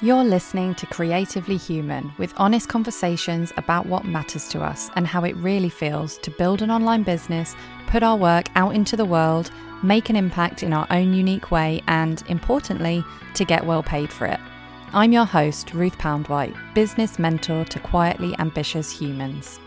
You're listening to Creatively Human with honest conversations about what matters to us and how it really feels to build an online business, put our work out into the world, make an impact in our own unique way, and importantly, to get well paid for it. I'm your host, Ruth Poundwhite, business mentor to quietly ambitious humans.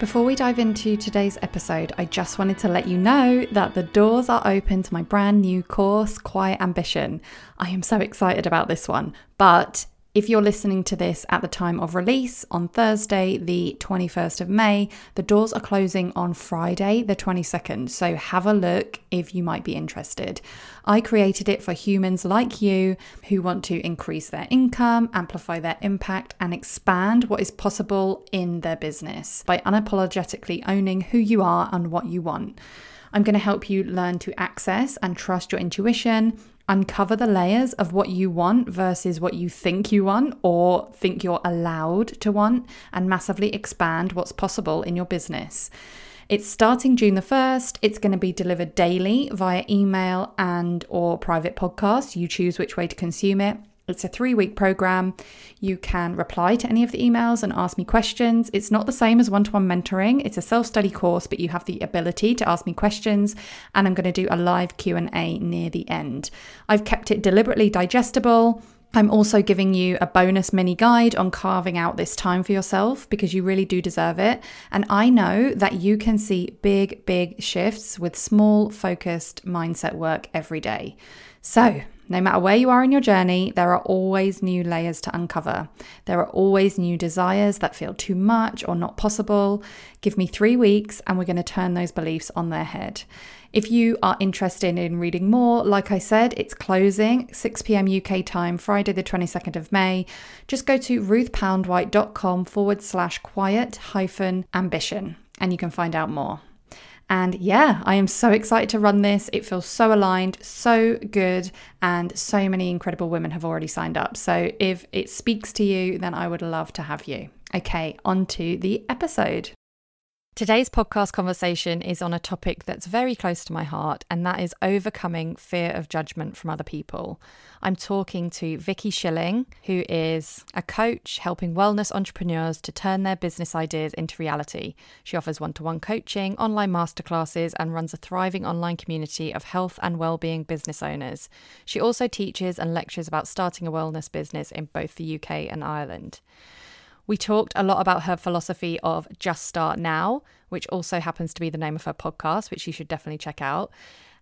Before we dive into today's episode, I just wanted to let you know that the doors are open to my brand new course, Quiet Ambition. I am so excited about this one, but if you're listening to this at the time of release on Thursday, the 21st of May, the doors are closing on Friday, the 22nd. So have a look if you might be interested. I created it for humans like you who want to increase their income, amplify their impact, and expand what is possible in their business by unapologetically owning who you are and what you want. I'm going to help you learn to access and trust your intuition uncover the layers of what you want versus what you think you want or think you're allowed to want and massively expand what's possible in your business. It's starting June the 1st. It's going to be delivered daily via email and or private podcast. You choose which way to consume it. It's a three week program. You can reply to any of the emails and ask me questions. It's not the same as one to one mentoring. It's a self study course, but you have the ability to ask me questions. And I'm going to do a live Q and A near the end. I've kept it deliberately digestible. I'm also giving you a bonus mini guide on carving out this time for yourself because you really do deserve it. And I know that you can see big, big shifts with small, focused mindset work every day. So, no matter where you are in your journey, there are always new layers to uncover. There are always new desires that feel too much or not possible. Give me three weeks and we're going to turn those beliefs on their head. If you are interested in reading more, like I said, it's closing 6 pm UK time, Friday, the 22nd of May. Just go to ruthpoundwhite.com forward slash quiet hyphen ambition and you can find out more. And yeah, I am so excited to run this. It feels so aligned, so good, and so many incredible women have already signed up. So if it speaks to you, then I would love to have you. Okay, on to the episode. Today's podcast conversation is on a topic that's very close to my heart, and that is overcoming fear of judgment from other people. I'm talking to Vicky Shilling, who is a coach helping wellness entrepreneurs to turn their business ideas into reality. She offers one to one coaching, online masterclasses, and runs a thriving online community of health and well-being business owners. She also teaches and lectures about starting a wellness business in both the UK and Ireland. We talked a lot about her philosophy of just start now, which also happens to be the name of her podcast, which you should definitely check out.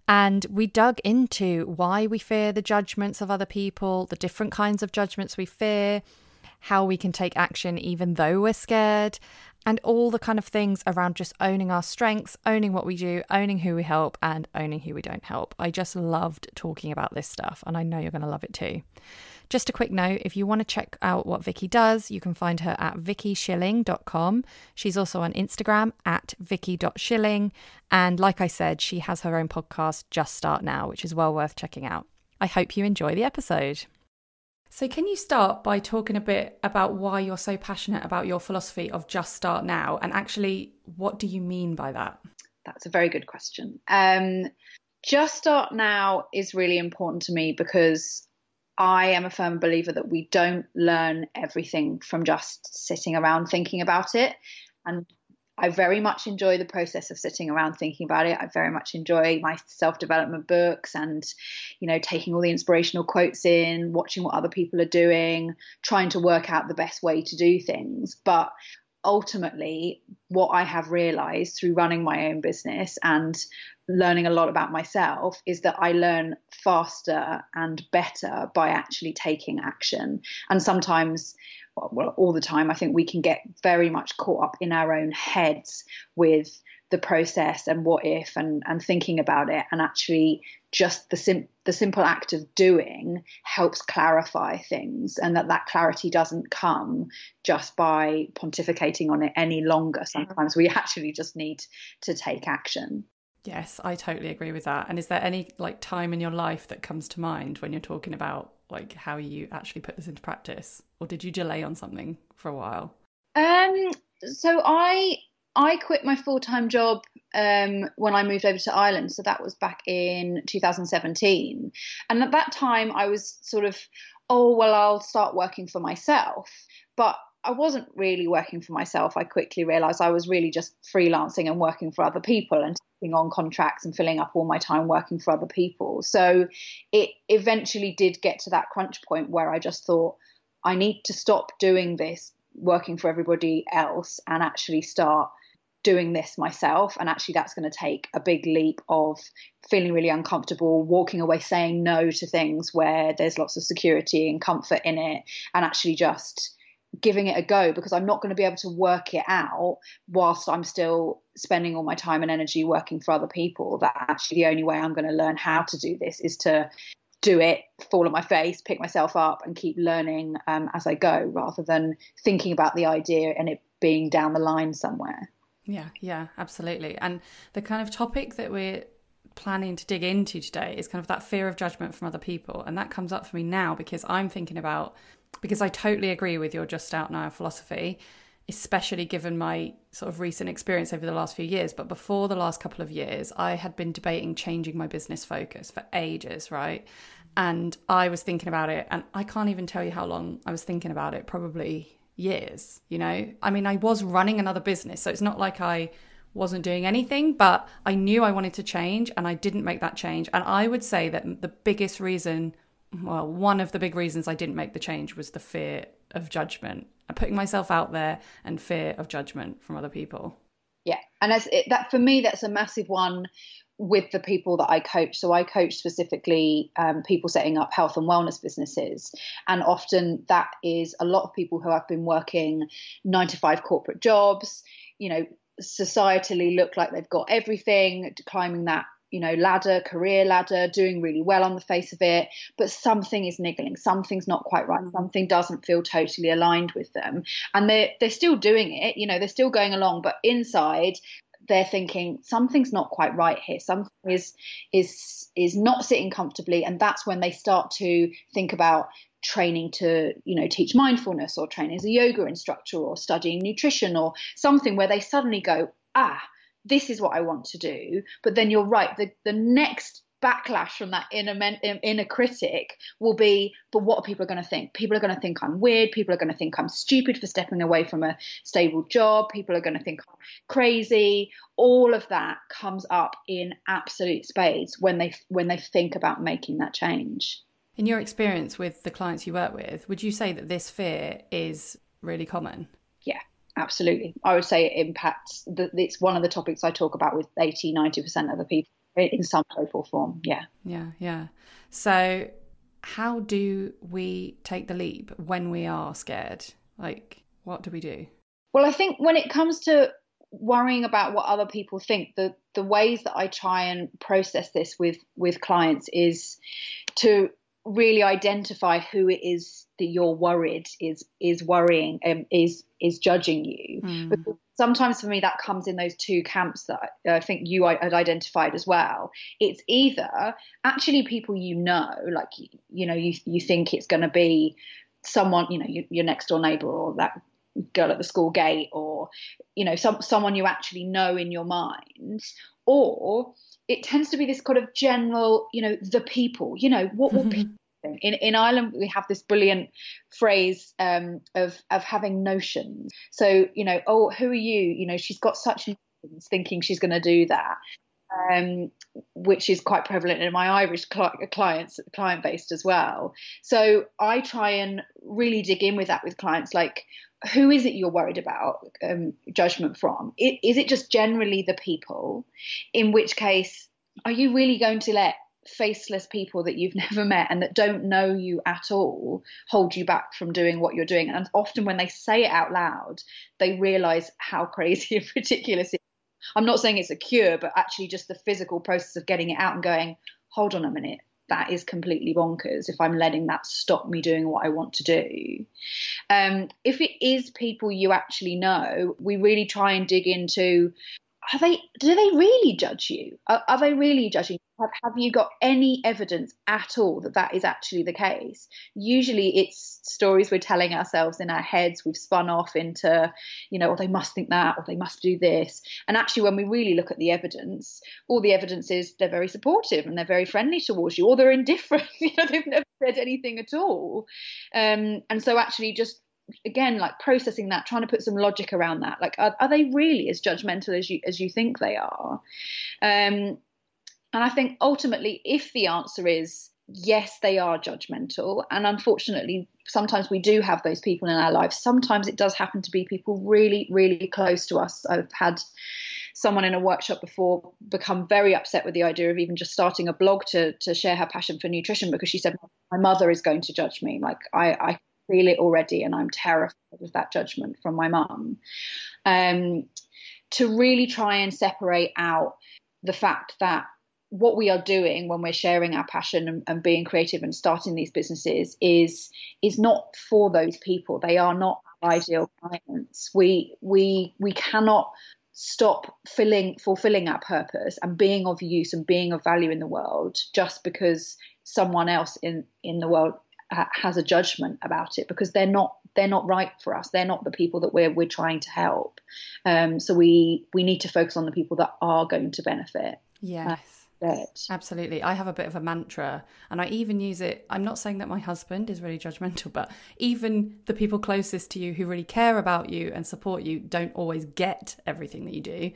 And we dug into why we fear the judgments of other people, the different kinds of judgments we fear, how we can take action even though we're scared, and all the kind of things around just owning our strengths, owning what we do, owning who we help, and owning who we don't help. I just loved talking about this stuff, and I know you're going to love it too. Just a quick note if you want to check out what Vicky does, you can find her at vickyshilling.com. She's also on Instagram at vicky.shilling. And like I said, she has her own podcast, Just Start Now, which is well worth checking out. I hope you enjoy the episode. So, can you start by talking a bit about why you're so passionate about your philosophy of just start now? And actually, what do you mean by that? That's a very good question. Um, just start now is really important to me because I am a firm believer that we don't learn everything from just sitting around thinking about it. And I very much enjoy the process of sitting around thinking about it. I very much enjoy my self development books and, you know, taking all the inspirational quotes in, watching what other people are doing, trying to work out the best way to do things. But ultimately, what I have realized through running my own business and learning a lot about myself is that I learn faster and better by actually taking action. And sometimes, well, all the time, I think we can get very much caught up in our own heads with the process and what if and, and thinking about it. And actually just the sim- the simple act of doing helps clarify things and that that clarity doesn't come just by pontificating on it any longer. Mm-hmm. Sometimes we actually just need to take action Yes, I totally agree with that. And is there any like time in your life that comes to mind when you're talking about like how you actually put this into practice, or did you delay on something for a while? Um, so I I quit my full time job um, when I moved over to Ireland. So that was back in 2017. And at that time, I was sort of oh, well, I'll start working for myself. But I wasn't really working for myself. I quickly realized I was really just freelancing and working for other people and on contracts and filling up all my time working for other people. So it eventually did get to that crunch point where I just thought, I need to stop doing this, working for everybody else, and actually start doing this myself. And actually, that's going to take a big leap of feeling really uncomfortable, walking away, saying no to things where there's lots of security and comfort in it, and actually just giving it a go because I'm not going to be able to work it out whilst I'm still spending all my time and energy working for other people. That actually the only way I'm going to learn how to do this is to do it, fall on my face, pick myself up, and keep learning um, as I go, rather than thinking about the idea and it being down the line somewhere. Yeah, yeah, absolutely. And the kind of topic that we're planning to dig into today is kind of that fear of judgment from other people. And that comes up for me now because I'm thinking about, because I totally agree with your just out now philosophy, especially given my sort of recent experience over the last few years. But before the last couple of years, I had been debating changing my business focus for ages, right? And I was thinking about it, and I can't even tell you how long I was thinking about it, probably years, you know? I mean, I was running another business, so it's not like I wasn't doing anything, but I knew I wanted to change and I didn't make that change. And I would say that the biggest reason, well, one of the big reasons I didn't make the change was the fear of judgment, putting myself out there and fear of judgment from other people. Yeah, and as it, that for me, that's a massive one with the people that I coach. So I coach specifically um, people setting up health and wellness businesses. And often that is a lot of people who have been working nine to five corporate jobs, you know, societally look like they've got everything, climbing that you know ladder career ladder doing really well on the face of it but something is niggling. Something's not quite right. Something doesn't feel totally aligned with them. And they're they're still doing it you know they're still going along but inside they're thinking something's not quite right here. Something is is is not sitting comfortably. And that's when they start to think about training to you know teach mindfulness or training as a yoga instructor or studying nutrition or something where they suddenly go ah this is what i want to do but then you're right the the next backlash from that inner, men, inner critic will be, but what are people going to think? People are going to think I'm weird. People are going to think I'm stupid for stepping away from a stable job. People are going to think I'm crazy. All of that comes up in absolute spades when they when they think about making that change. In your experience with the clients you work with, would you say that this fear is really common? Yeah, absolutely. I would say it impacts, the, it's one of the topics I talk about with 80, 90% of the people in some shape or form. Yeah. Yeah. Yeah. So, how do we take the leap when we are scared? Like, what do we do? Well, I think when it comes to worrying about what other people think, the the ways that I try and process this with with clients is to really identify who it is that you're worried is is worrying um, is is judging you mm. because sometimes for me that comes in those two camps that I think you had identified as well. It's either actually people you know, like you know, you you think it's going to be someone, you know, your next door neighbor or that girl at the school gate, or you know, some someone you actually know in your mind, or it tends to be this kind of general, you know, the people, you know, what will people in in Ireland we have this brilliant phrase um, of of having notions. So you know, oh, who are you? You know, she's got such notions, thinking she's going to do that, um, which is quite prevalent in my Irish cl- clients client based as well. So I try and really dig in with that with clients, like. Who is it you're worried about um, judgment from? Is it just generally the people? In which case, are you really going to let faceless people that you've never met and that don't know you at all hold you back from doing what you're doing. And often when they say it out loud, they realize how crazy and ridiculous it is. I'm not saying it's a cure, but actually just the physical process of getting it out and going, hold on a minute, that is completely bonkers if I'm letting that stop me doing what I want to do. Um, if it is people you actually know, we really try and dig into are they do they really judge you are, are they really judging have, have, you got any evidence at all that that is actually the case? Usually it's stories we're telling ourselves in our heads we've spun off into you know or they must think that or they must do this. And actually when we really look at the evidence all the evidence is they're very supportive and they're very friendly towards you or they're indifferent you know they've never said anything at all. Um, and so actually just again like processing that trying to put some logic around that like are, are they really as judgmental as you as you think they are? Um, and i think ultimately if the answer is yes they are judgmental and unfortunately sometimes we do have those people in our lives sometimes it does happen to be people really really close to us i've had someone in a workshop before become very upset with the idea of even just starting a blog to to share her passion for nutrition because she said my mother is going to judge me like i i feel it already, and I'm terrified of that judgment from my mum. Um, to really try and separate out the fact that what we are doing when we're sharing our passion and, and, being creative and starting these businesses is is not for those people. They are not ideal clients. We we we cannot stop filling fulfilling our purpose and being of use and being of value in the world just because someone else in in the world has a judgment about it because they're not they're not right for us. They're not the people that we're we're trying to help. Um, so we we need to focus on the people that are going to benefit. Yes. Uh, Absolutely. I have a bit of a mantra and I even use it. I'm not saying that my husband is really judgmental, but even the people closest to you who really care about you and support you don't always get everything that you do.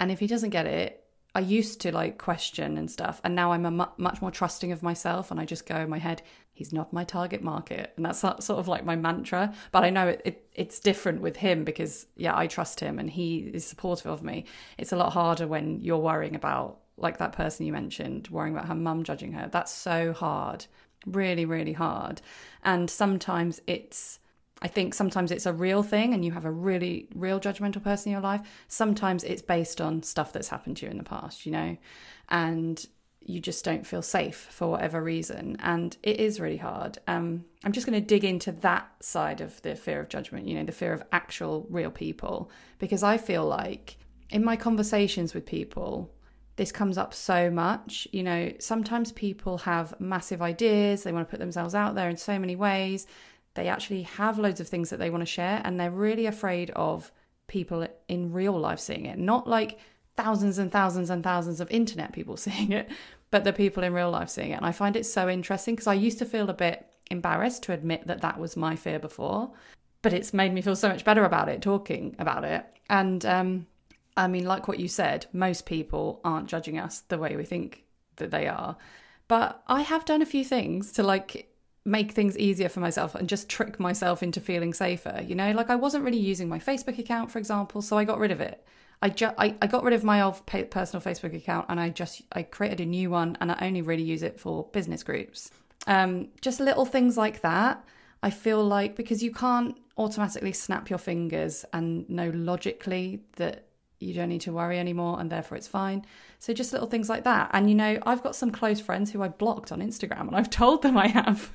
And if he doesn't get it, I used to like question and stuff, and now I'm a mu- much more trusting of myself, and I just go in my head, he's not my target market, and that's sort of like my mantra. But I know it, it, it's different with him because yeah, I trust him and he is supportive of me. It's a lot harder when you're worrying about like that person you mentioned, worrying about her mum judging her. That's so hard, really, really hard, and sometimes it's I think sometimes it's a real thing and you have a really real judgmental person in your life. Sometimes it's based on stuff that's happened to you in the past, you know, and you just don't feel safe for whatever reason. And it is really hard. Um, I'm just going to dig into that side of the fear of judgment, you know, the fear of actual real people, because I feel like in my conversations with people, this comes up so much. You know, sometimes people have massive ideas, they want to put themselves out there in so many ways they actually have loads of things that they want to share and they're really afraid of people in real life seeing it. Not like thousands and thousands and thousands of internet people seeing it, but the people in real life seeing it. And I find it so interesting because I used to feel a bit embarrassed to admit that that was my fear before, but it's made me feel so much better about it, talking about it. And um, I mean, like what you said, most people aren't judging us the way we think that they are. But I have done a few things to like make things easier for myself and just trick myself into feeling safer. You know, like I wasn't really using my Facebook account, for example, so I got rid of it. I, just I, I got rid of my old personal Facebook account and I just I created a new one and I only really use it for business groups. Um, just little things like that. I feel like because you can't automatically snap your fingers and know logically that you don't need to worry anymore and therefore it's fine. So just little things like that. And you know, I've got some close friends who I blocked on Instagram and I've told them I have.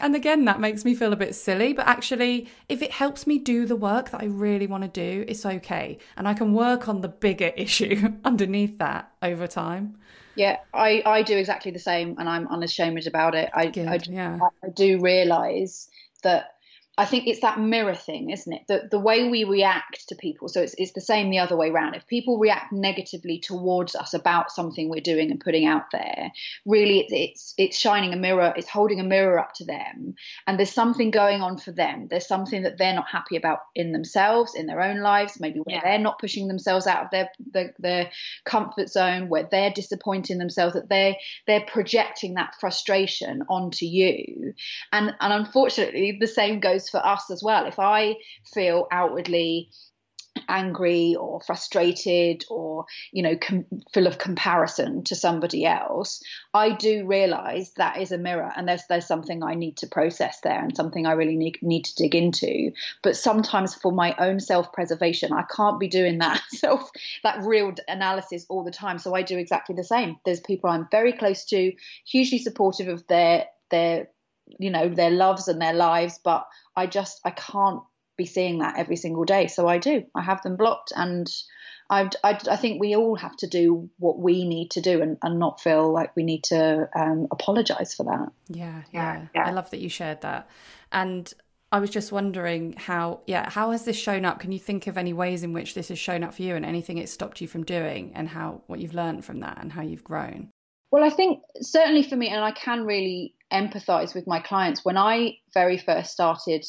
And again, that makes me feel a bit silly, but actually, if it helps me do the work that I really want to do, it's okay. And I can work on the bigger issue underneath that over time. Yeah, I, I do exactly the same and I'm unashamed about it. I, Good, I, yeah. I do realize that I think it's that mirror thing, isn't it? The the way we react to people. So it's it's the same the other way around. If people react negatively towards us about something we're doing and putting out there, really it's it's it's shining a mirror, it's holding a mirror up to them, and there's something going on for them. There's something that they're not happy about in themselves, in their own lives, maybe where yeah. they're not pushing themselves out of their, their their comfort zone, where they're disappointing themselves, that they they're projecting that frustration onto you. And and unfortunately the same goes for us as well. If I feel outwardly angry or frustrated or you know com- full of comparison to somebody else i do realize that is a mirror and there's there's something i need to process there and something i really need, need to dig into. But sometimes for my own self-preservation i can't be doing that self that real analysis all the time. So i do exactly the same. There's people i'm very close to hugely supportive of their their you know their loves and their lives but i just i can't be seeing that every single day so i do i have them blocked and I, I, I, think we all have to do what we need to do and, and not feel like we need to um, apologize for that. Yeah, yeah, yeah. I love that you shared that. And I was just wondering how, yeah, how has this shown up? Can you think of any ways in which this has shown up for you and anything it stopped you from doing and how, what you've learned from that and how you've grown? Well, I think certainly for me, and I can really empathize with my clients. When I very first started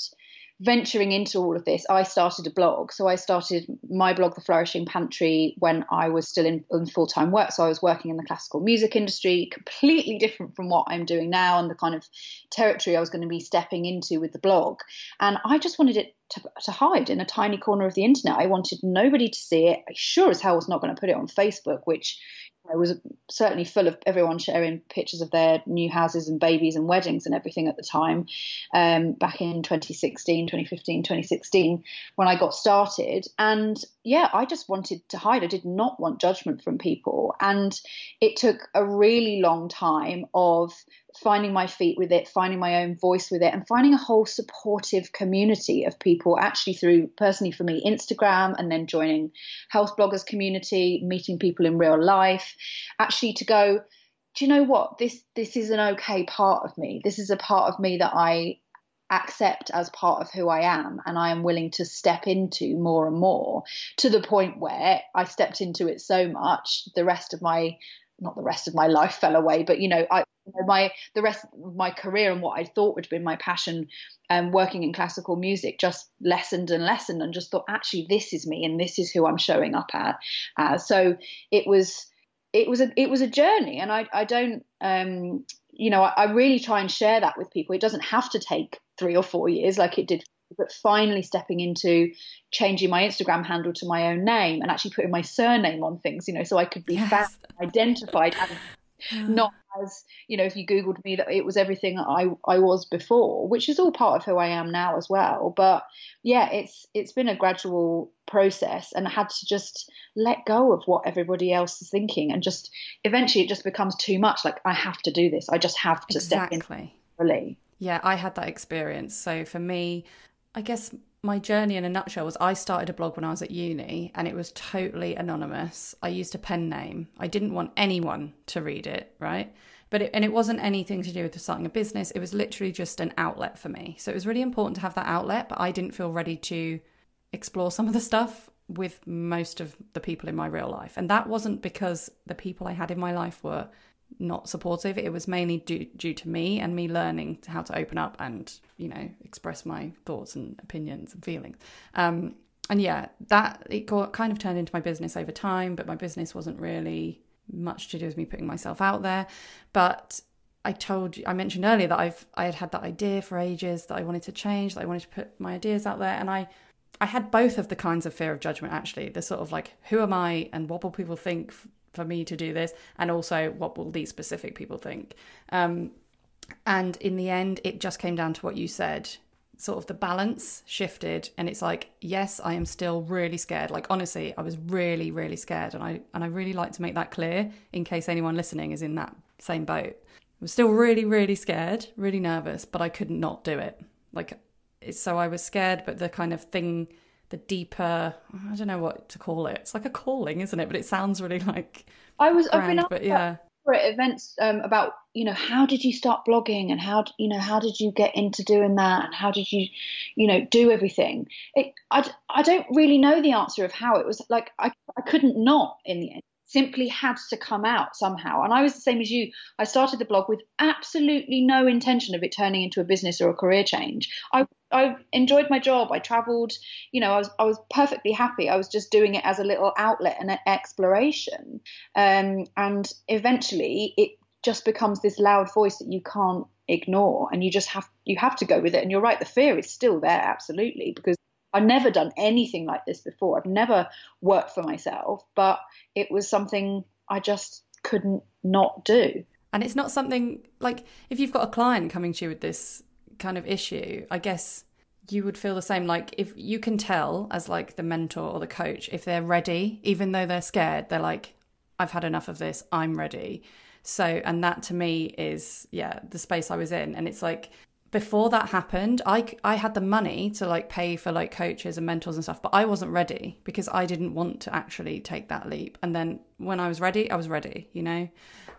venturing into all of this, I started a blog. So I started my blog, The Flourishing Pantry, when I was still in, in full time work. So I was working in the classical music industry, completely different from what I'm doing now and the kind of territory I was going to be stepping into with the blog. And I just wanted it to, to hide in a tiny corner of the internet. I wanted nobody to see it. I sure as hell was not going to put it on Facebook, which it was certainly full of everyone sharing pictures of their new houses and babies and weddings and everything at the time um, back in 2016 2015 2016 when i got started. And yeah i just wanted to hide. I did not want judgment from people. And it took a really long time of finding my feet with it, finding my own voice with it, and finding a whole supportive community of people actually through, personally for me, Instagram, and then joining health bloggers community, meeting people in real life, actually to go, do you know what? This this is an okay part of me. This is a part of me that I accept as part of who I am and I am willing to step into more and more to the point where I stepped into it so much the rest of my not the rest of my life fell away but you know I my the rest of my career and what I thought would have been my passion, um, working in classical music, just lessened and lessened, and just thought actually this is me and this is who I'm showing up at. Uh, so it was it was a it was a journey, and I I don't um, you know I, I really try and share that with people. It doesn't have to take three or four years like it did but finally stepping into changing my Instagram handle to my own name and actually putting my surname on things, you know, so I could be yes. found, identified, and not ah. as you know if you googled me that it was everything I I was before which is all part of who I am now as well. But yeah it's it's been a gradual process and I had to just let go of what everybody else is thinking and just eventually it just becomes too much like I have to do this I just have to exactly. step in really yeah I had that experience. So for me I guess my journey in a nutshell was I started a blog when I was at uni and it was totally anonymous. I used a pen name. I didn't want anyone to read it, right? But it, and it wasn't anything to do with starting a business. It was literally just an outlet for me. So it was really important to have that outlet, but I didn't feel ready to explore some of the stuff with most of the people in my real life. And that wasn't because the people I had in my life were not supportive. It was mainly due, due to me and me learning how to open up and, you know, express my thoughts and opinions and feelings. Um, and yeah, that it got, kind of turned into my business over time, but my business wasn't really much to do with me putting myself out there. But I told you, I mentioned earlier that I've I had had that idea for ages that I wanted to change, that I wanted to put my ideas out there, and I I had both of the kinds of fear of judgment actually. The sort of like, who am I, and what will people think for me to do this and also what will these specific people think. Um, and in the end it just came down to what you said. Sort of the balance shifted and it's like yes i am still really scared. Like honestly i was really really scared and i and i really like to make that clear in case anyone listening is in that same boat. I was still really really scared really nervous but i could not do it. Like so i was scared but the kind of thing the deeper I don't know what to call it. It's like a calling, isn't it? But it sounds really like I was grand, I've been but yeah. At events um, about you know how did you start blogging and how you know how did you get into doing that and how did you you know do everything it, I, I don't really know the answer of how it was like I, I couldn't not in the end simply had to come out somehow. And I was the same as you. I started the blog with absolutely no intention of it turning into a business or a career change. I, I enjoyed my job. I traveled, you know, I was I was perfectly happy. I was just doing it as a little outlet and an exploration. Um, and eventually it just becomes this loud voice that you can't ignore and you just have you have to go with it and you're right the fear is still there absolutely because I've never done anything like this before. I've never worked for myself, but it was something I just couldn't not do. And it's not something like if you've got a client coming to you with this kind of issue, I guess you would feel the same. Like if you can tell as like the mentor or the coach, if they're ready, even though they're scared, they're like, I've had enough of this, I'm ready. So, and that to me is, yeah, the space I was in. And it's like, before that happened, I, I had the money to like pay for like coaches and mentors and stuff, but I wasn't ready because I didn't want to actually take that leap. And then when I was ready, I was ready, you know?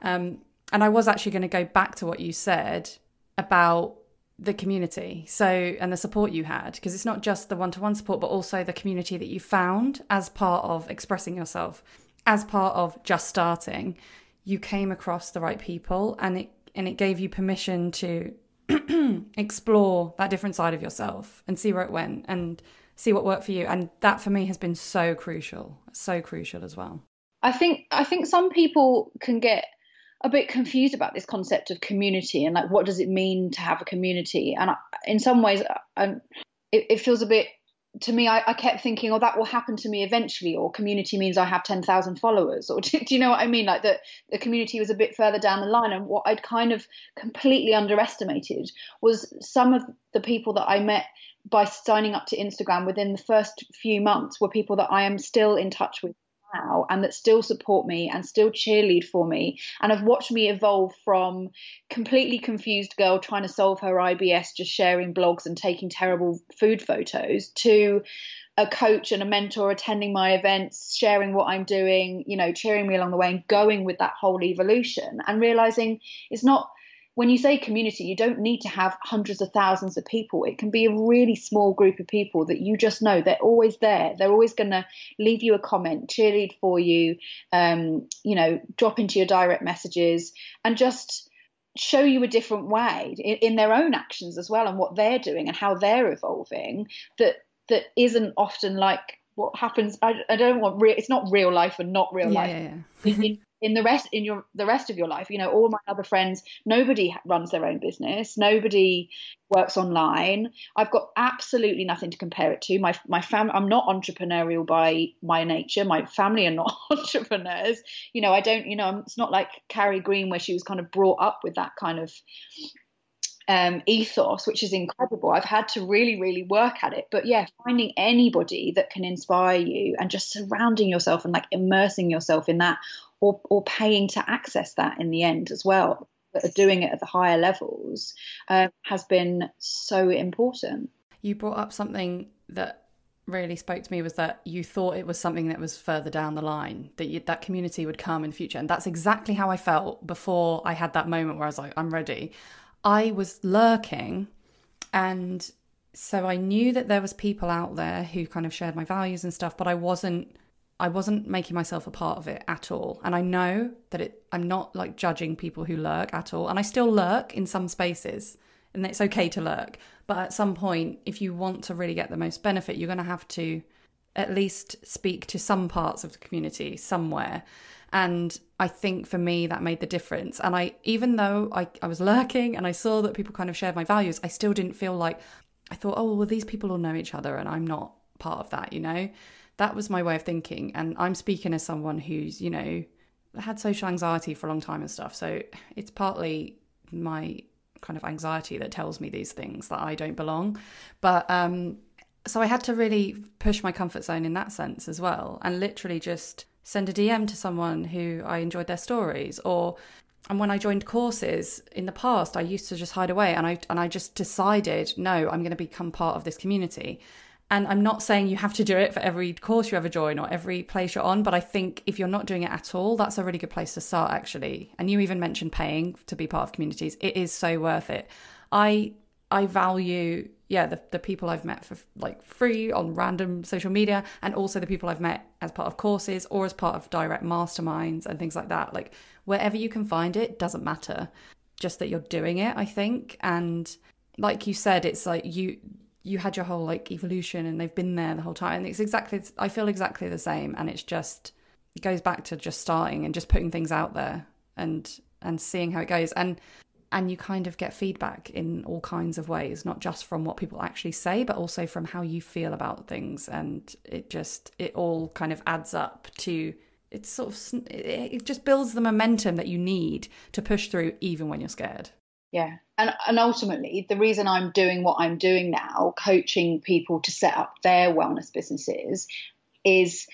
Um, and I was actually going to go back to what you said about the community. So, and the support you had, because it's not just the one to one support, but also the community that you found as part of expressing yourself, as part of just starting. You came across the right people and it and it gave you permission to explore that different side of yourself and see where it went and see what worked for you. And that for me has been so crucial, so crucial as well. I think I think some people can get a bit confused about this concept of community and like what does it mean to have a community. And I, in some ways, I, it, it feels a bit to me, I, I, kept thinking, oh, that will happen to me eventually, or community means I have 10,000 followers, or do, do, you know what I mean? Like that the community was a bit further down the line. And what I'd kind of completely underestimated was some of the people that I met by signing up to Instagram within the first few months were people that I am still in touch with now and that still support me and still cheerlead for me and have watched me evolve from completely confused girl trying to solve her IBS just sharing blogs and taking terrible food photos to a coach and a mentor attending my events sharing what I'm doing you know cheering me along the way and going with that whole evolution and realizing it's not when you say community, you don't need to have hundreds of thousands of people. It can be a really small group of people that you just know they're always there. They're always going to leave you a comment, cheerlead for you, um, you know, drop into your direct messages, and just show you a different way in, in their own actions as well, and what they're doing and how they're evolving. That that isn't often like what happens. I, I don't want real. It's not real life and not real yeah, life. Yeah, yeah. in, in the rest in your the rest of your life you know all my other friends nobody runs their own business nobody works online i've got absolutely nothing to compare it to my my fam i'm not entrepreneurial by my nature my family are not entrepreneurs you know i don't you know it's not like carrie green where she was kind of brought up with that kind of um, ethos, which is incredible. I've had to really, really work at it. But yeah, finding anybody that can inspire you and just surrounding yourself and like immersing yourself in that or, or paying to access that in the end as well, that are doing it at the higher levels, uh, has been so important. You brought up something that really spoke to me was that you thought it was something that was further down the line that you, that community would come in the future and that's exactly how I felt before I had that moment where I was like I'm ready I was lurking and so I knew that there was people out there who kind of shared my values and stuff but I wasn't I wasn't making myself a part of it at all. And I know that it, I'm not like judging people who lurk at all. And I still lurk in some spaces, and it's okay to lurk. But at some point, if you want to really get the most benefit, you're going to have to at least speak to some parts of the community somewhere. And I think for me, that made the difference. And I, even though I, I was lurking and I saw that people kind of shared my values, I still didn't feel like, I thought, oh, well, these people all know each other and I'm not part of that, you know? That was my way of thinking. And I'm speaking as someone who's, you know, had social anxiety for a long time and stuff. So it's partly my kind of anxiety that tells me these things that I don't belong. But um, so I had to really push my comfort zone in that sense as well, and literally just send a DM to someone who I enjoyed their stories or and when I joined courses in the past, I used to just hide away and I and I just decided, no, I'm going to become part of this community. And I'm not saying you have to do it for every course you ever join or every place you're on, but I think if you're not doing it at all, that's a really good place to start, actually. And you even mentioned paying to be part of communities. It is so worth it. I I value, yeah, the, the people I've met for like free on random social media, and also the people I've met as part of courses or as part of direct masterminds and things like that. Like wherever you can find it, doesn't matter. Just that you're doing it, I think. And like you said, it's like you you had your whole like evolution and they've been there the whole time. And it's exactly i feel exactly the same. And it's just it goes back to just starting and just putting things out there and and seeing how it goes. And and you kind of get feedback in all kinds of ways not just from what people actually say but also from how you feel about things. And it just it all kind of adds up to it's sort of it just builds the momentum that you need to push through even when you're scared. Yeah and and ultimately the reason i'm doing what i'm doing now coaching people to set up their wellness businesses is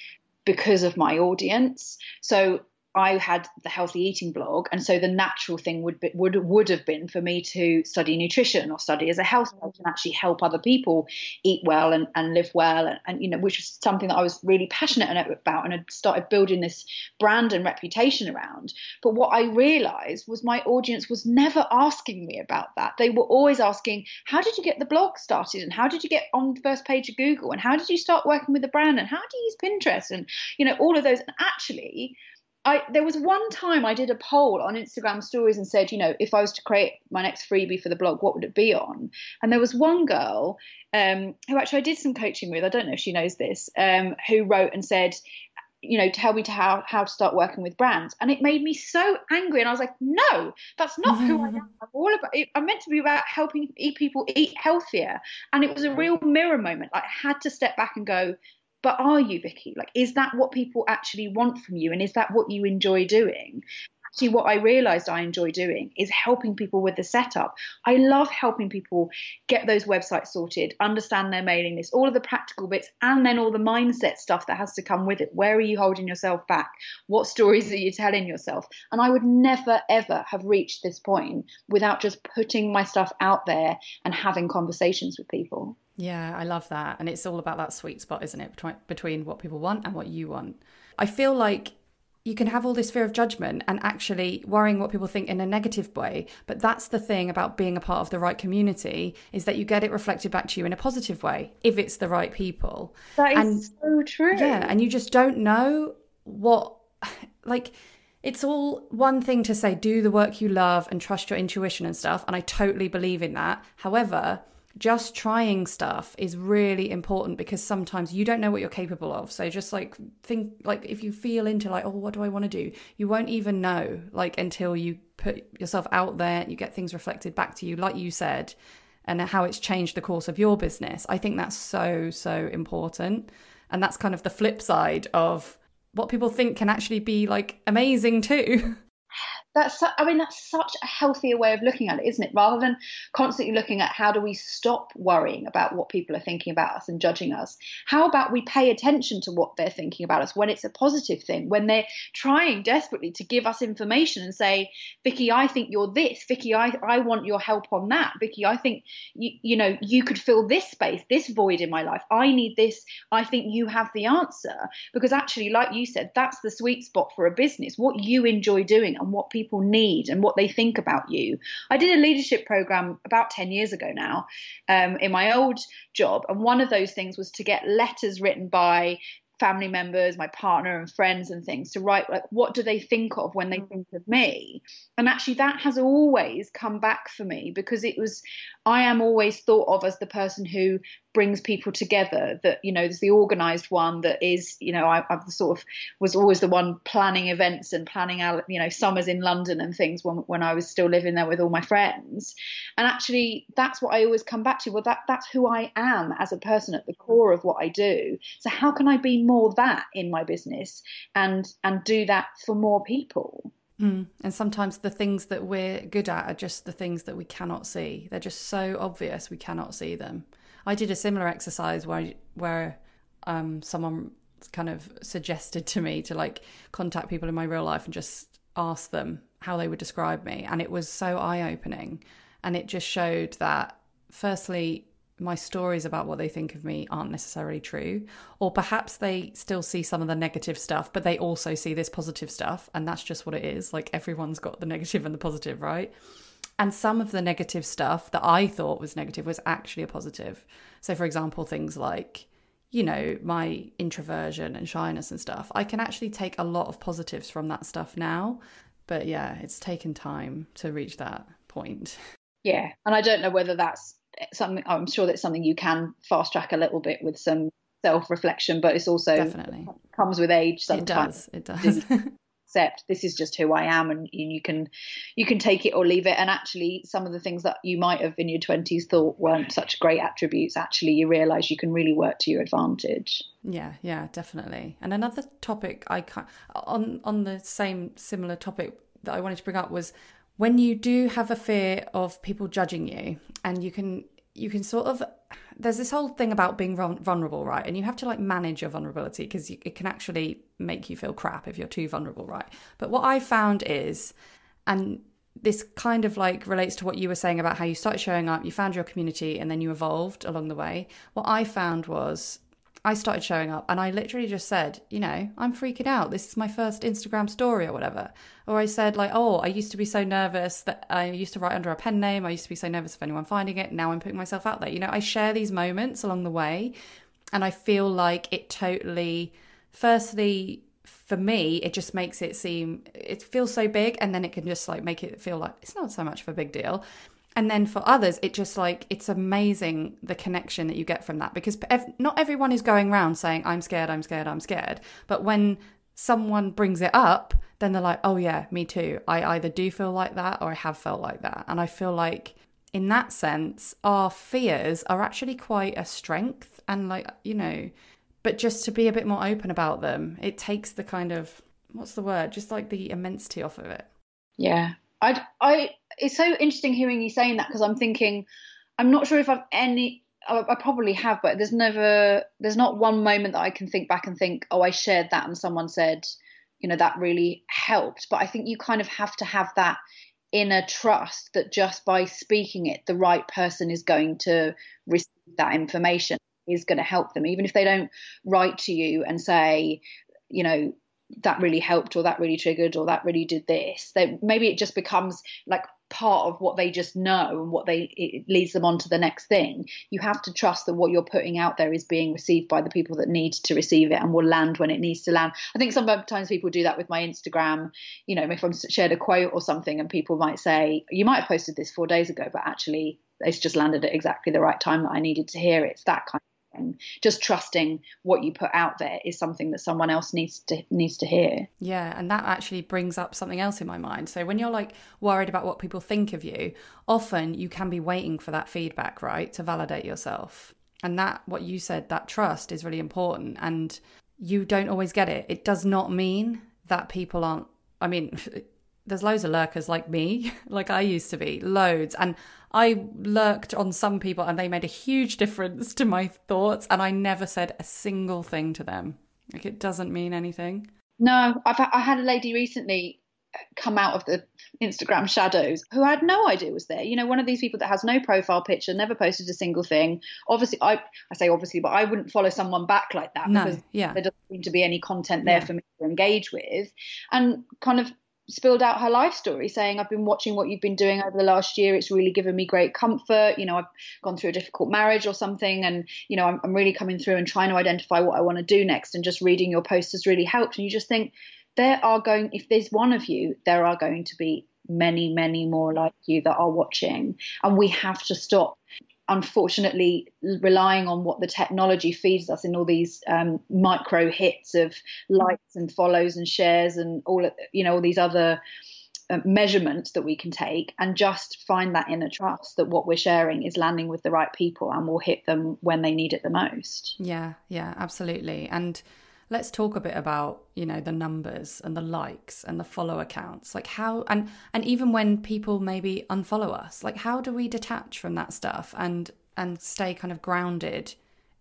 because of my audience. So I had the healthy eating blog, and so the natural thing would be, would would have been for me to study nutrition or study as a health coach and actually help other people eat well and, and live well, and, and you know, which was something that I was really passionate about, and had started building this brand and reputation around. But what I realised was my audience was never asking me about that. They were always asking, "How did you get the blog started? And how did you get on the first page of Google? And how did you start working with the brand? And how do you use Pinterest? And you know, all of those." And actually I, there was one time I did a poll on Instagram stories and said, you know, if I was to create my next freebie for the blog, what would it be on? And there was one girl um, who actually I did some coaching with. I don't know if she knows this, um, who wrote and said, you know, tell me to how, how to start working with brands. And it made me so angry. And I was like, no, that's not who I am. I'm all about it. I'm meant to be about helping people eat healthier. And it was a real mirror moment. I had to step back and go, but are you Vicky? Like, is that what people actually want from you? And is that what you enjoy doing? Actually, what I realized I enjoy doing is helping people with the setup. I love helping people get those websites sorted, understand their mailing list, all of the practical bits, and then all the mindset stuff that has to come with it. Where are you holding yourself back? What stories are you telling yourself? And I would never, ever have reached this point without just putting my stuff out there and having conversations with people. Yeah, I love that. And it's all about that sweet spot, isn't it? Between, what people want and what you want. I feel like you can have all this fear of judgment and actually worrying what people think in a negative way but that's the thing about being a part of the right community is that you get it reflected back to you in a positive way if it's the right people that is and, so true yeah and you just don't know what like it's all one thing to say do the work you love and trust your intuition and stuff and i totally believe in that however just trying stuff is really important because sometimes you don't know what you're capable of. So just like think like if you feel into like, oh, what do I want to do? You won't even know like until you put yourself out there, you get things reflected back to you, like you said, and how it's changed the course of your business. I think that's so, so important. And that's kind of the flip side of what people think can actually be like amazing too. that's i mean that's such a healthier way of looking at it isn't it? Rather than constantly looking at how do we stop worrying about what people are thinking about us and judging us how about we pay attention to what they're thinking about us when it's a positive thing when they're trying desperately to give us information and say vicky i think you're this. Vicky i, I want your help on that. Vicky i think you, you know you could fill this space this void in my life. I need this. I think you have the answer. Because actually like you said that's the sweet spot for a business what you enjoy doing and what people people need and what they think about you. I did a leadership program about 10 years ago now um, in my old job, and one of those things was to get letters written by family members, my partner and friends and things to write like what do they think of when they mm. think of me? And actually that has always come back for me because it was I am always thought of as the person who brings people together that you know there's the organized one that is you know I, I sort of was always the one planning events and planning out you know summers in London and things when when I was still living there with all my friends and actually that's what I always come back to well that that's who I am as a person at the core of what I do so how can I be more that in my business and and do that for more people Mm. And sometimes the things that we're good at are just the things that we cannot see. They're just so obvious we cannot see them. I did a similar exercise where where um, someone kind of suggested to me to like contact people in my real life and just ask them how they would describe me, and it was so eye opening, and it just showed that firstly my stories about what they think of me aren't necessarily true. Or perhaps they still see some of the negative stuff, but they also see this positive stuff. And that's just what it is. Like everyone's got the negative and the positive, right? And some of the negative stuff that I thought was negative was actually a positive. So, for example, things like, you know, my introversion and shyness and stuff, I can actually take a lot of positives from that stuff now. But yeah, it's taken time to reach that point. Yeah. And I don't know whether that's something I'm sure that's something you can fast track a little bit with some self reflection, but it's also definitely comes with age. Sometimes it does. It does. accept this is just who I am, and you can you can take it or leave it. And actually, some of the things that you might have in your twenties thought weren't such great attributes, actually, you realise you can really work to your advantage. Yeah, yeah, definitely. And another topic I on on the same similar topic that I wanted to bring up was when you do have a fear of people judging you and you can you can sort of there's this whole thing about being vulnerable, right? And you have to like manage your vulnerability because it can actually make you feel crap if you're too vulnerable, right? But what I found is, and this kind of like relates to what you were saying about how you started showing up, you found your community, and then you evolved along the way. What I found was I started showing up and I literally just said, you know, I'm freaking out. This is my first Instagram story or whatever. Or I said, like, oh, I used to be so nervous that I used to write under a pen name. I used to be so nervous of anyone finding it. Now I'm putting myself out there. You know, I share these moments along the way and I feel like it totally, firstly, for me, it just makes it seem, it feels so big and then it can just like make it feel like it's not so much of a big deal and then for others it just like it's amazing the connection that you get from that because ev- not everyone is going around saying i'm scared i'm scared i'm scared. But when someone brings it up then they're like oh yeah me too. I either do feel like that or i have felt like that. And i feel like in that sense our fears are actually quite a strength and like you know but just to be a bit more open about them it takes the kind of what's the word? Just like the immensity off of it. Yeah I, I, it's so interesting hearing you saying that because I'm thinking, I'm not sure if I've any, I, I probably have, but there's never, there's not one moment that I can think back and think, oh, I shared that and someone said, you know, that really helped. But I think you kind of have to have that inner trust that just by speaking it, the right person is going to receive that information, is going to help them, even if they don't write to you and say, you know, that really helped or that really triggered or that really did this they maybe it just becomes like part of what they just know and what they it leads them on to the next thing. You have to trust that what you're putting out there is being received by the people that need to receive it and will land when it needs to land. I think sometimes people do that with my instagram. You know if i'm shared a quote or something and people might say you might have posted this four days ago but actually it's just landed at exactly the right time that i needed to hear it. it's that kind just trusting what you put out there is something that someone else needs to needs to hear. Yeah and that actually brings up something else in my mind. So when you're like worried about what people think of you often you can be waiting for that feedback right to validate yourself. And that what you said that trust is really important and you don't always get it. It does not mean that people aren't i mean there's loads of lurkers like me, like I used to be, loads. And I lurked on some people and they made a huge difference to my thoughts. And I never said a single thing to them. Like it doesn't mean anything. No, I've, I had a lady recently come out of the Instagram shadows who I had no idea was there. You know, one of these people that has no profile picture, never posted a single thing. Obviously, I I say obviously, but I wouldn't follow someone back like that no, because yeah. there doesn't seem to be any content there yeah. for me to engage with. And kind of spilled out her life story saying i've been watching what you've been doing over the last year. It's really given me great comfort. You know i've gone through a difficult marriage or something and you know i'm, I'm really coming through and trying to identify what i want to do next. And just reading your post has really helped. And you just think there are going if there's one of you there are going to be many many more like you that are watching. And we have to stop unfortunately relying on what the technology feeds us in all these um, micro hits of likes and follows and shares and all you know all these other uh, measurements that we can take and just find that inner trust that what we're sharing is landing with the right people and will hit them when they need it the most. Yeah yeah absolutely. And let's talk a bit about you know the numbers and the likes and the follow accounts like how and and even when people maybe unfollow us like how do we detach from that stuff and and stay kind of grounded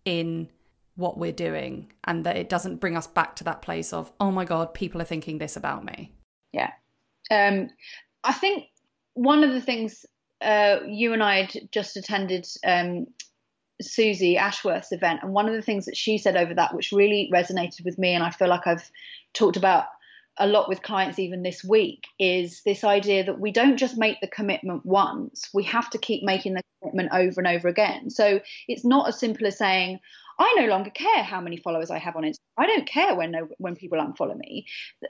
in what we're doing and that it doesn't bring us back to that place of oh my god people are thinking this about me? Yeah. Um i think one of the things uh, you and I had just attended um, Suzy Ashworth's event, and one of the things that she said over that, which really resonated with me, and I feel like I've talked about a lot with clients even this week, is this idea that we don't just make the commitment once, we have to keep making the commitment over and over again. So it's not as simple as saying, I no longer care how many followers I have on Instagram. I don't care when when people unfollow me.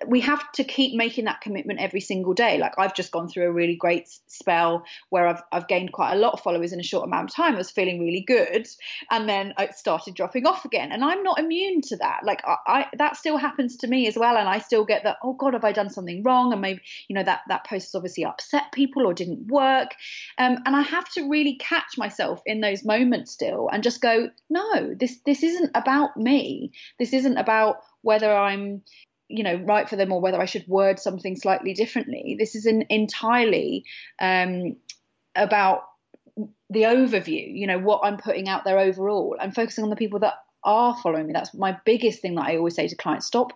We have to keep making that commitment every single day. Like I've just gone through a really great spell where I've I've gained quite a lot of followers in a short amount of time. I was feeling really good, and then it started dropping off again. And I'm not immune to that. Like I, I that still happens to me as well, and I still get that. Oh God, have I done something wrong? And maybe you know that that post has obviously upset people or didn't work. Um, and I have to really catch myself in those moments still and just go, no, this this isn't about me. This isn't about whether I'm you know right for them or whether I should word something slightly differently. This is an entirely um, about the overview, you know, what I'm putting out there overall and focusing on the people that are following me. That's my biggest thing that I always say to clients stop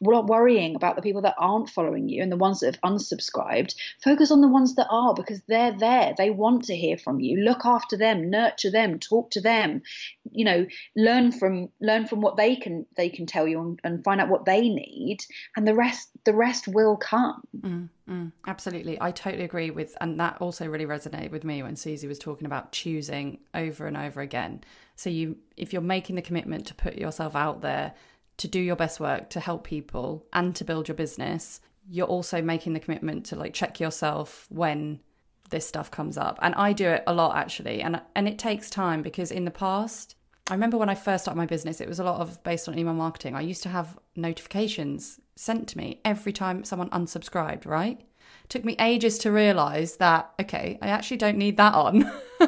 worrying about the people that aren't following you and the ones that have unsubscribed. Focus on the ones that are because they're there. They want to hear from you. Look after them, nurture them, talk to them. You know, learn from learn from what they can they can tell you and, and find out what they need, and the rest the rest will come. Mm, mm, absolutely, I totally agree with, and that also really resonated with me when Suzy was talking about choosing over and over again. So you, if you're making the commitment to put yourself out there to do your best work to help people and to build your business, you're also making the commitment to like check yourself when this stuff comes up. And I do it a lot actually. And and it takes time because in the past, I remember when I first started my business, it was a lot of based on email marketing. I used to have notifications sent to me every time someone unsubscribed, right? It took me ages to realize that okay, I actually don't need that on.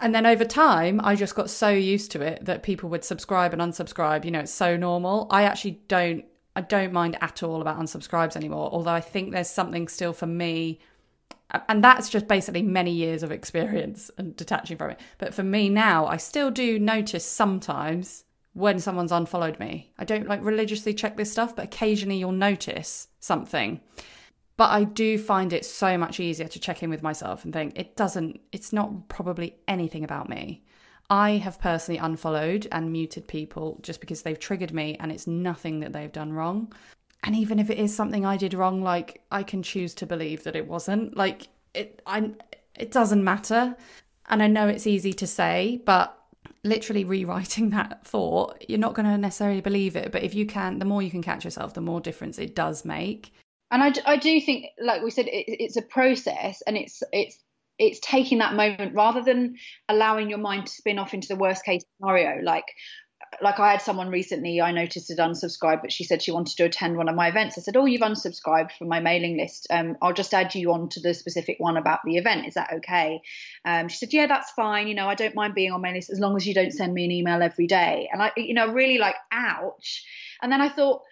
and then over time i just got so used to it that people would subscribe and unsubscribe. You know it's so normal. I actually don't i don't mind at all about unsubscribes anymore although i think there's something still for me. And that's just basically many years of experience and detaching from it. But for me now i still do notice sometimes when someone's unfollowed me. I don't like religiously check this stuff but occasionally you'll notice something but I do find it so much easier to check in with myself and think it doesn't, it's not probably anything about me. I have personally unfollowed and muted people just because they've triggered me and it's nothing that they've done wrong. And even if it is something I did wrong, like I can choose to believe that it wasn't. Like it I it doesn't matter. And I know it's easy to say, but literally rewriting that thought, you're not going to necessarily believe it. But if you can, the more you can catch yourself, the more difference it does make and I, I do think like we said it, it's a process and it's it's it's taking that moment rather than allowing your mind to spin off into the worst case scenario like like I had someone recently I noticed had unsubscribed, but she said she wanted to attend one of my events. I said, "Oh, you've unsubscribed from my mailing list. Um, I'll just add you on to the specific one about the event. Is that okay?" Um, she said, "Yeah, that's fine. You know, I don't mind being on my list as long as you don't send me an email every day." And I, you know, really like, ouch. And then I thought,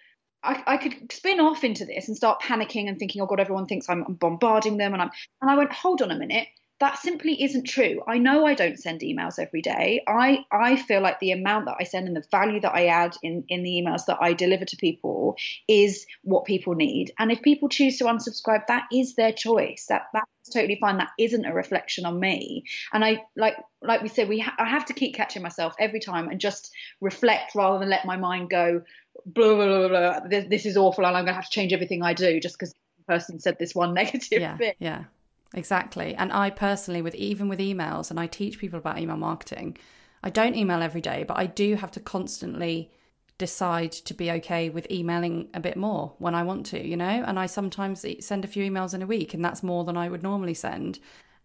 I, I, could spin off into this and start panicking and thinking, oh God, everyone thinks I'm, bombarding them. And I'm, and I went, hold on a minute. That simply isn't true. I know I don't send emails every day. I, I feel like the amount that I send and the value that I add in, in the emails that I deliver to people is what people need. And if people choose to unsubscribe, that is their choice. That that's totally fine. That isn't a reflection on me. And I like like we said, we ha- I have to keep catching myself every time and just reflect rather than let my mind go blah blah blah, blah. This, this is awful and i'm going to have to change everything i do just because the person said this one negative yeah, bit yeah exactly and i personally with even with emails and i teach people about email marketing i don't email every day but i do have to constantly decide to be okay with emailing a bit more when i want to you know and i sometimes send a few emails in a week and that's more than i would normally send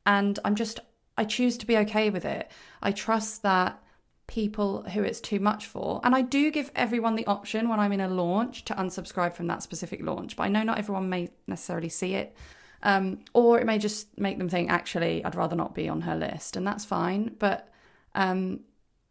and i'm just i choose to be okay with it i trust that people who it's too much for. And I do give everyone the option when I'm in a launch to unsubscribe from that specific launch, but I know not everyone may necessarily see it. Um, or it may just make them think, actually, I'd rather not be on her list, and that's fine. But um,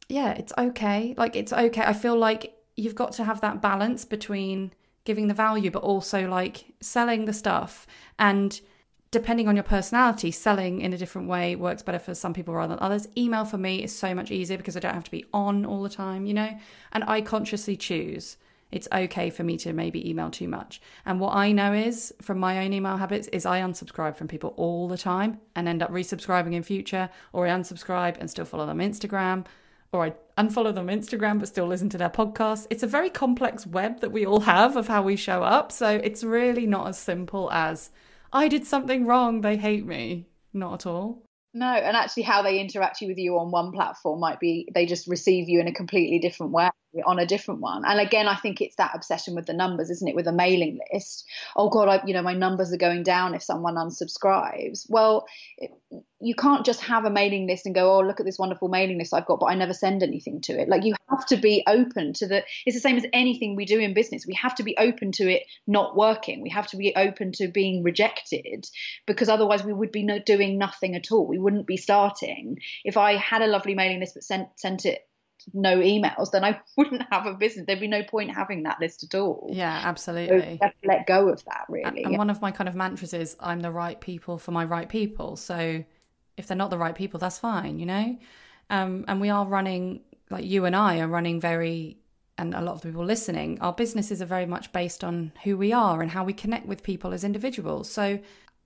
yeah, it's okay. Like, it's okay. I feel like you've got to have that balance between giving the value, but also like selling the stuff and depending on your personality, selling in a different way works better for some people rather than others. Email for me is so much easier because I don't have to be on all the time, you know? And I consciously choose. It's okay for me to maybe email too much. And what I know is from my own email habits is I unsubscribe from people all the time and end up resubscribing in future, or I unsubscribe and still follow them on Instagram, or I unfollow them on Instagram but still listen to their podcast. It's a very complex web that we all have of how we show up. So it's really not as simple as I did something wrong, they hate me. Not at all. No, and actually, how they interact with you on one platform might be they just receive you in a completely different way on a different one. And again, I think it's that obsession with the numbers, isn't it? With a mailing list. Oh God, I, you know, my numbers are going down if someone unsubscribes. Well, it, you can't just have a mailing list and go, oh, look at this wonderful mailing list I've got, but I never send anything to it. Like you have to be open to the. It's the same as anything we do in business. We have to be open to it not working. We have to be open to being rejected because otherwise we would be no, doing nothing at all. We wouldn't be starting. If I had a lovely mailing list but sent sent it no emails, then I wouldn't have a business. There'd be no point having that list at all. Yeah, absolutely. So let go of that, really. And one of my kind of mantras is I'm the right people for my right people. So if they're not the right people, that's fine, you know? Um, and we are running, like you and I are running very, and a lot of people listening, our businesses are very much based on who we are and how we connect with people as individuals. So,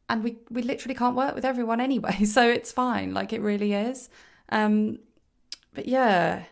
and we, we literally can't work with everyone anyway. So it's fine. Like it really is. Um, but yeah,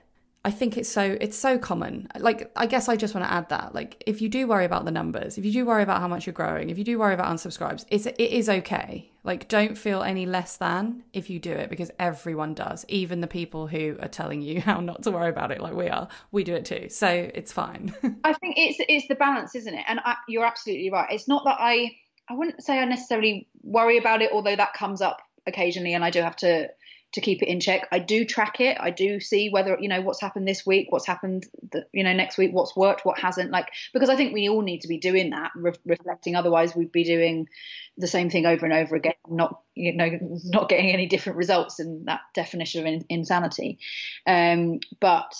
I think it's so it's so common. Like I guess I just want to add that. Like if you do worry about the numbers, if you do worry about how much you're growing, if you do worry about unsubscribes, it's it is okay. Like don't feel any less than if you do it because everyone does. Even the people who are telling you how not to worry about it like we are, we do it too. So it's fine. I think it's it's the balance, isn't it? And I, you're absolutely right. It's not that I I wouldn't say I necessarily worry about it, although that comes up occasionally and I do have to to keep it in check. I do track it. I do see whether you know what's happened this week, what's happened the, you know next week, what's worked, what hasn't. Like because I think we all need to be doing that, re- reflecting. Otherwise, we'd be doing the same thing over and over again, not you know not getting any different results in that definition of in, insanity. Um, but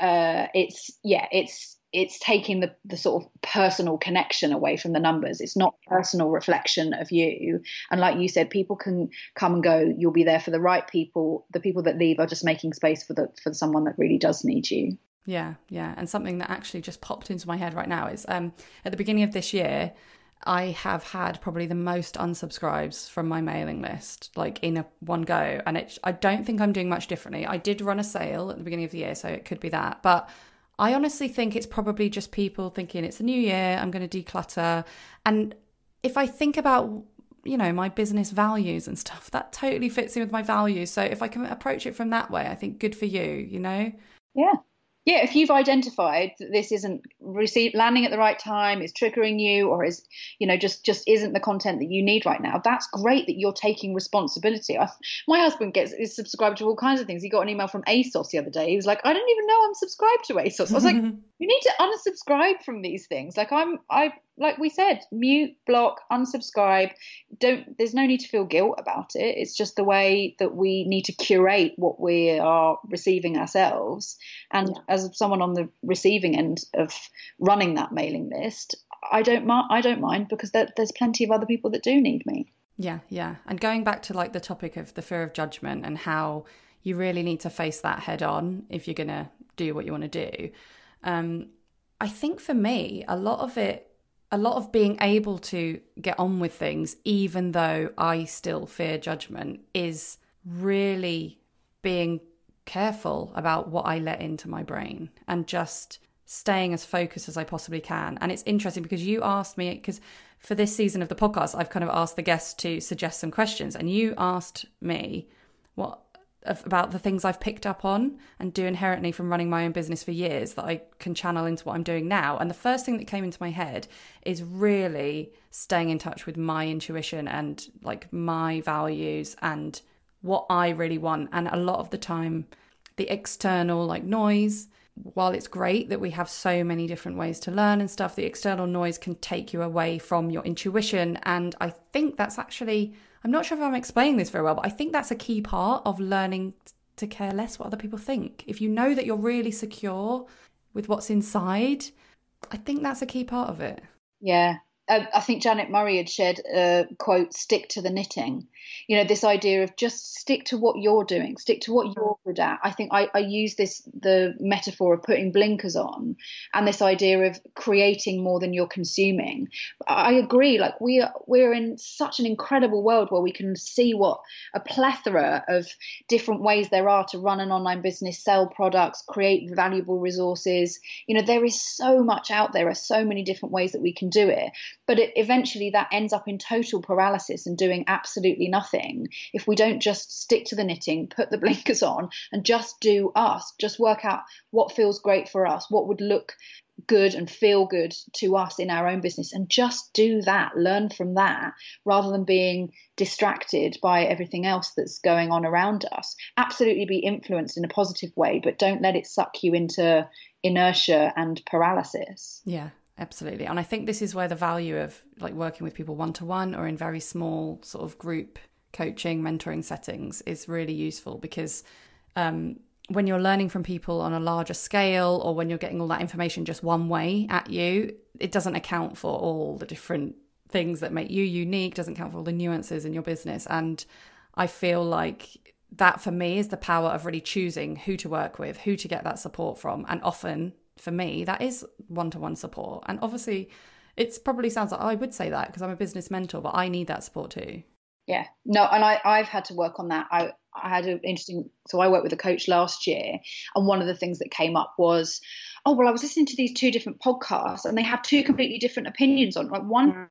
uh, it's yeah, it's it's taking the, the sort of personal connection away from the numbers. It's not personal reflection of you. And like you said, people can come and go. You'll be there for the right people. The people that leave are just making space for the for someone that really does need you. Yeah, yeah. And something that actually just popped into my head right now is um, at the beginning of this year, I have had probably the most unsubscribes from my mailing list, like in a one go. And it, I don't think I'm doing much differently. I did run a sale at the beginning of the year, so it could be that. But I honestly think it's probably just people thinking it's a new year, I'm going to declutter. And if I think about, you know, my business values and stuff, that totally fits in with my values. So if I can approach it from that way, I think good for you, you know? Yeah yeah, if you've identified that this isn't receive, landing at the right time, is triggering you, or is you know just just isn't the content that you need right now, that's great that you're taking responsibility. I, my husband gets is subscribed to all kinds of things. He got an email from ASOS the other day. He was like, I don't even know I'm subscribed to ASOS. I was like, you need to unsubscribe from these things. Like I'm I like we said, mute, block, unsubscribe. Don't. There's no need to feel guilt about it. It's just the way that we need to curate what we are receiving ourselves. And yeah. as someone on the receiving end of running that mailing list, I don't. I don't mind because there, there's plenty of other people that do need me. Yeah, yeah. And going back to like the topic of the fear of judgment and how you really need to face that head on if you're going to do what you want to do. Um, I think for me, a lot of it a lot of being able to get on with things, even though I still fear judgment, is really being careful about what I let into my brain and just staying as focused as I possibly can. And it's interesting because you asked me, because for this season of the podcast, I've kind of asked the guests to suggest some questions, and you asked me what about the things I've picked up on and do inherently from running my own business for years that I can channel into what I'm doing now. And the first thing that came into my head is really staying in touch with my intuition and like my values and what I really want. And a lot of the time, the external like noise, while it's great that we have so many different ways to learn and stuff, the external noise can take you away from your intuition. And I think that's actually I'm not sure if I'm explaining this very well, but I think that's a key part of learning to care less what other people think. If you know that you're really secure with what's inside, I think that's a key part of it. Yeah, Uh, I think Janet Murray had shared a quote, stick to the knitting. You know, this idea of just stick to what you're doing, stick to what mm-hmm. you're good at. I think I, I use this, the metaphor of putting blinkers on and this idea of creating more than you're consuming. I agree. Like we are, we're in such an incredible world where we can see what a plethora of different ways there are to run an online business, sell products, create valuable resources. You know, there is so much out there. There are so many different ways that we can do it but it, eventually that ends up in total paralysis and doing absolutely nothing if we don't just stick to the knitting, put the blinkers on, and just do us, just work out what feels great for us, what would look good and feel good to us in our own business and just do that learn from that rather than being distracted by everything else that's going on around us. Absolutely be influenced in a positive way but don't let it suck you into inertia and paralysis. Yeah absolutely and i think this is where the value of like working with people one to one or in very small sort of group coaching mentoring settings is really useful because um, when you're learning from people on a larger scale or when you're getting all that information just one way at you it doesn't account for all the different things that make you unique doesn't count for all the nuances in your business and I feel like that for me is the power of really choosing who to work with, who to get that support from. And often for me, that is one to one support. And obviously, it probably sounds like oh, I would say that because I'm a business mentor, but I need that support too. Yeah, no, and I, I've had to work on that. I, I had an interesting, so I worked with a coach last year, and one of the things that came up was, oh, well, I was listening to these two different podcasts, and they have two completely different opinions on. Like one mm.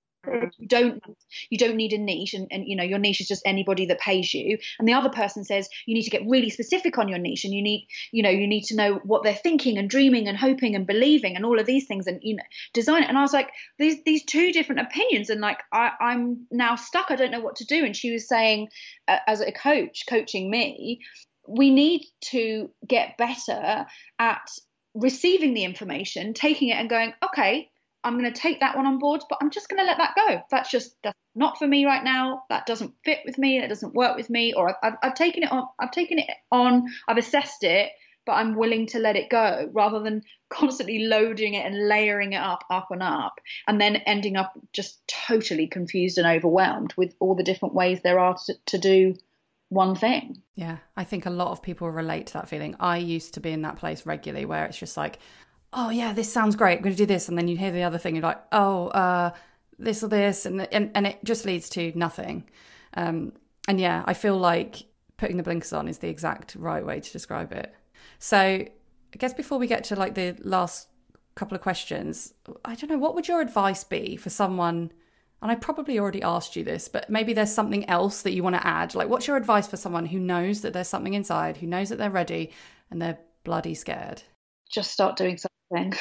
You don't you don't need a niche and, and you know your niche is just anybody that pays you. And the other person says you need to get really specific on your niche and you need you know you need to know what they're thinking and dreaming and hoping and believing and all of these things and you know design it. And i was like these these two different opinions. And like I, i'm now stuck. I don't know what to do. And she was saying uh, as a coach coaching me we need to get better at receiving the information taking it and going okay I'm going to take that one on board, but I'm just going to let that go. That's just that's not for me right now. That doesn't fit with me. That doesn't work with me. Or I've, I've, I've taken it on. I've taken it on. I've assessed it, but I'm willing to let it go rather than constantly loading it and layering it up, up and up, and then ending up just totally confused and overwhelmed with all the different ways there are to, to do one thing. Yeah, I think a lot of people relate to that feeling. I used to be in that place regularly where it's just like, oh yeah, this sounds great. I'm going to do this, and then you hear the other thing. You're like, oh, uh, this or this, and and and it just leads to nothing. Um, and yeah, I feel like putting the blinkers on is the exact right way to describe it. So I guess before we get to like the last couple of questions, I don't know what would your advice be for someone. And I probably already asked you this, but maybe there's something else that you want to add. Like, what's your advice for someone who knows that there's something inside, who knows that they're ready, and they're bloody scared? Just start doing something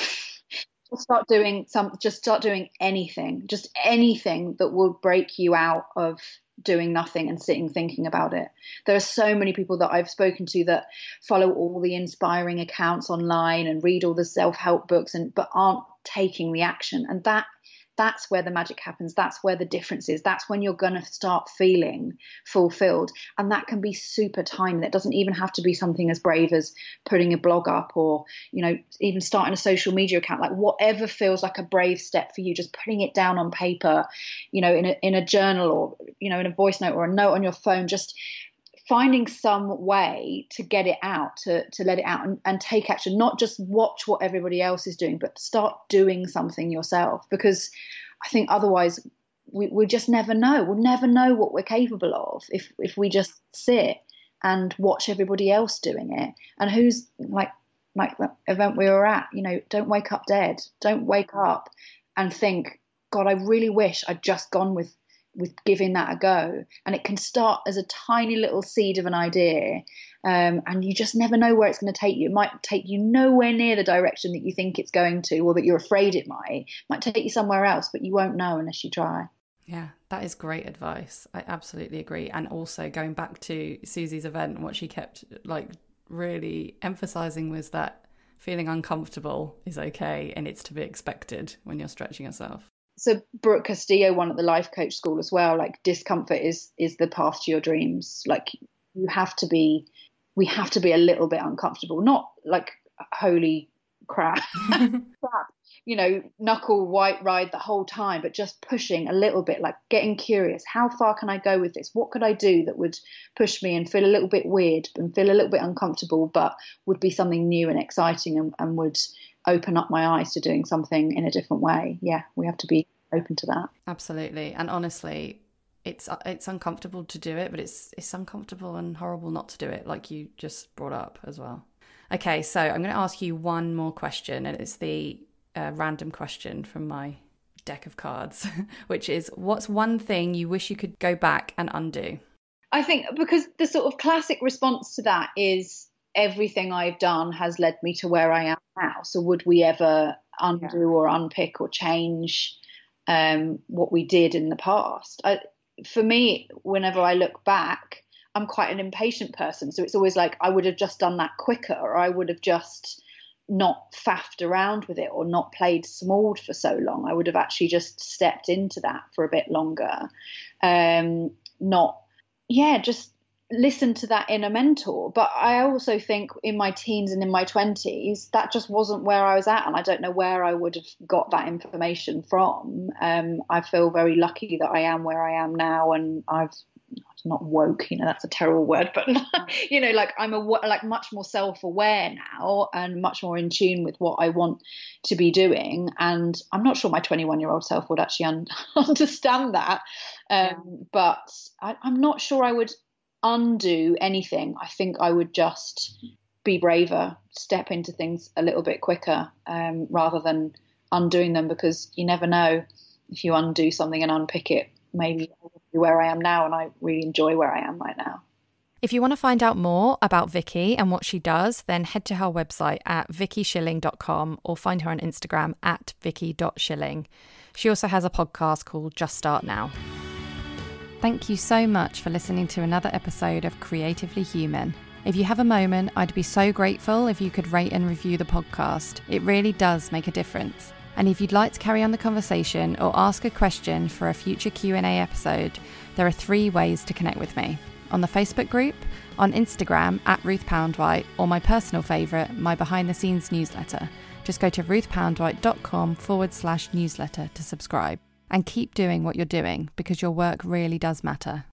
just start doing some just start doing anything just anything that will break you out of doing nothing and sitting thinking about it. There are so many people that i've spoken to that follow all the inspiring accounts online and read all the self-help books and but aren't taking the action. And that that's where the magic happens. That's where the difference is. That's when you're going to start feeling fulfilled. And that can be super tiny. That doesn't even have to be something as brave as putting a blog up or, you know, even starting a social media account. Like whatever feels like a brave step for you, just putting it down on paper, you know, in a, in a journal or, you know, in a voice note or a note on your phone, just finding some way to get it out, to, to let it out and, and take action, not just watch what everybody else is doing, but start doing something yourself. Because I think otherwise we, we just never know. We'll never know what we're capable of if, if we just sit and watch everybody else doing it. And who's like, like the event we were at, you know, don't wake up dead. Don't wake up and think, God, I really wish I'd just gone with with giving that a go. And it can start as a tiny little seed of an idea, um, and you just never know where it's going to take you. It might take you nowhere near the direction that you think it's going to, or that you're afraid it might. It might take you somewhere else, but you won't know unless you try. Yeah, that is great advice. I absolutely agree. And also going back to Suzy's event, what she kept like really emphasizing was that feeling uncomfortable is okay and it's to be expected when you're stretching yourself so Brooke Castillo won at the life coach school as well. Like discomfort is is the path to your dreams. Like you have to be, we have to be a little bit uncomfortable, not like holy crap, you know, knuckle white ride the whole time, but just pushing a little bit, like getting curious. How far can I go with this? What could I do that would push me and feel a little bit weird and feel a little bit uncomfortable, but would be something new and exciting and, and would open up my eyes to doing something in a different way. Yeah, we have to be open to that. Absolutely. And honestly, it's it's uncomfortable to do it, but it's it's uncomfortable and horrible not to do it, like you just brought up as well. Okay, so I'm going to ask you one more question, and it's the uh, random question from my deck of cards, which is what's one thing you wish you could go back and undo? I think because the sort of classic response to that is everything I've done has led me to where I am now. So would we ever undo yeah. or unpick or change um, what we did in the past? I, for me, whenever I look back, I'm quite an impatient person. So it's always like I would have just done that quicker, or I would have just not faffed around with it or not played small for so long. I would have actually just stepped into that for a bit longer. Um, not, yeah, just listen to that inner mentor. But I also think in my teens and in my 20s, that just wasn't where I was at. And I don't know where I would have got that information from. Um, I feel very lucky that I am where I am now. And I've not woke, you know, that's a terrible word, but you know, like I'm a like much more self-aware now and much more in tune with what I want to be doing. And I'm not sure my 21 year old self would actually un- understand that, um, but I, I'm not sure I would undo anything. I think I would just be braver, step into things a little bit quicker, um, rather than undoing them because you never know if you undo something and unpick it, maybe where I am now, and I really enjoy where I am right now. If you want to find out more about Vicky and what she does, then head to her website at vickyshilling.com or find her on Instagram at vicky.shilling. She also has a podcast called Just Start Now. Thank you so much for listening to another episode of Creatively Human. If you have a moment, I'd be so grateful if you could rate and review the podcast. It really does make a difference. And if you'd like to carry on the conversation or ask a question for a future Q&A episode, there are three ways to connect with me. On the Facebook group, on Instagram at Ruth Poundwhite, or my personal favourite, my behind the scenes newsletter. Just go to ruthpoundwhite.com forward slash newsletter to subscribe. And keep doing what you're doing because your work really does matter.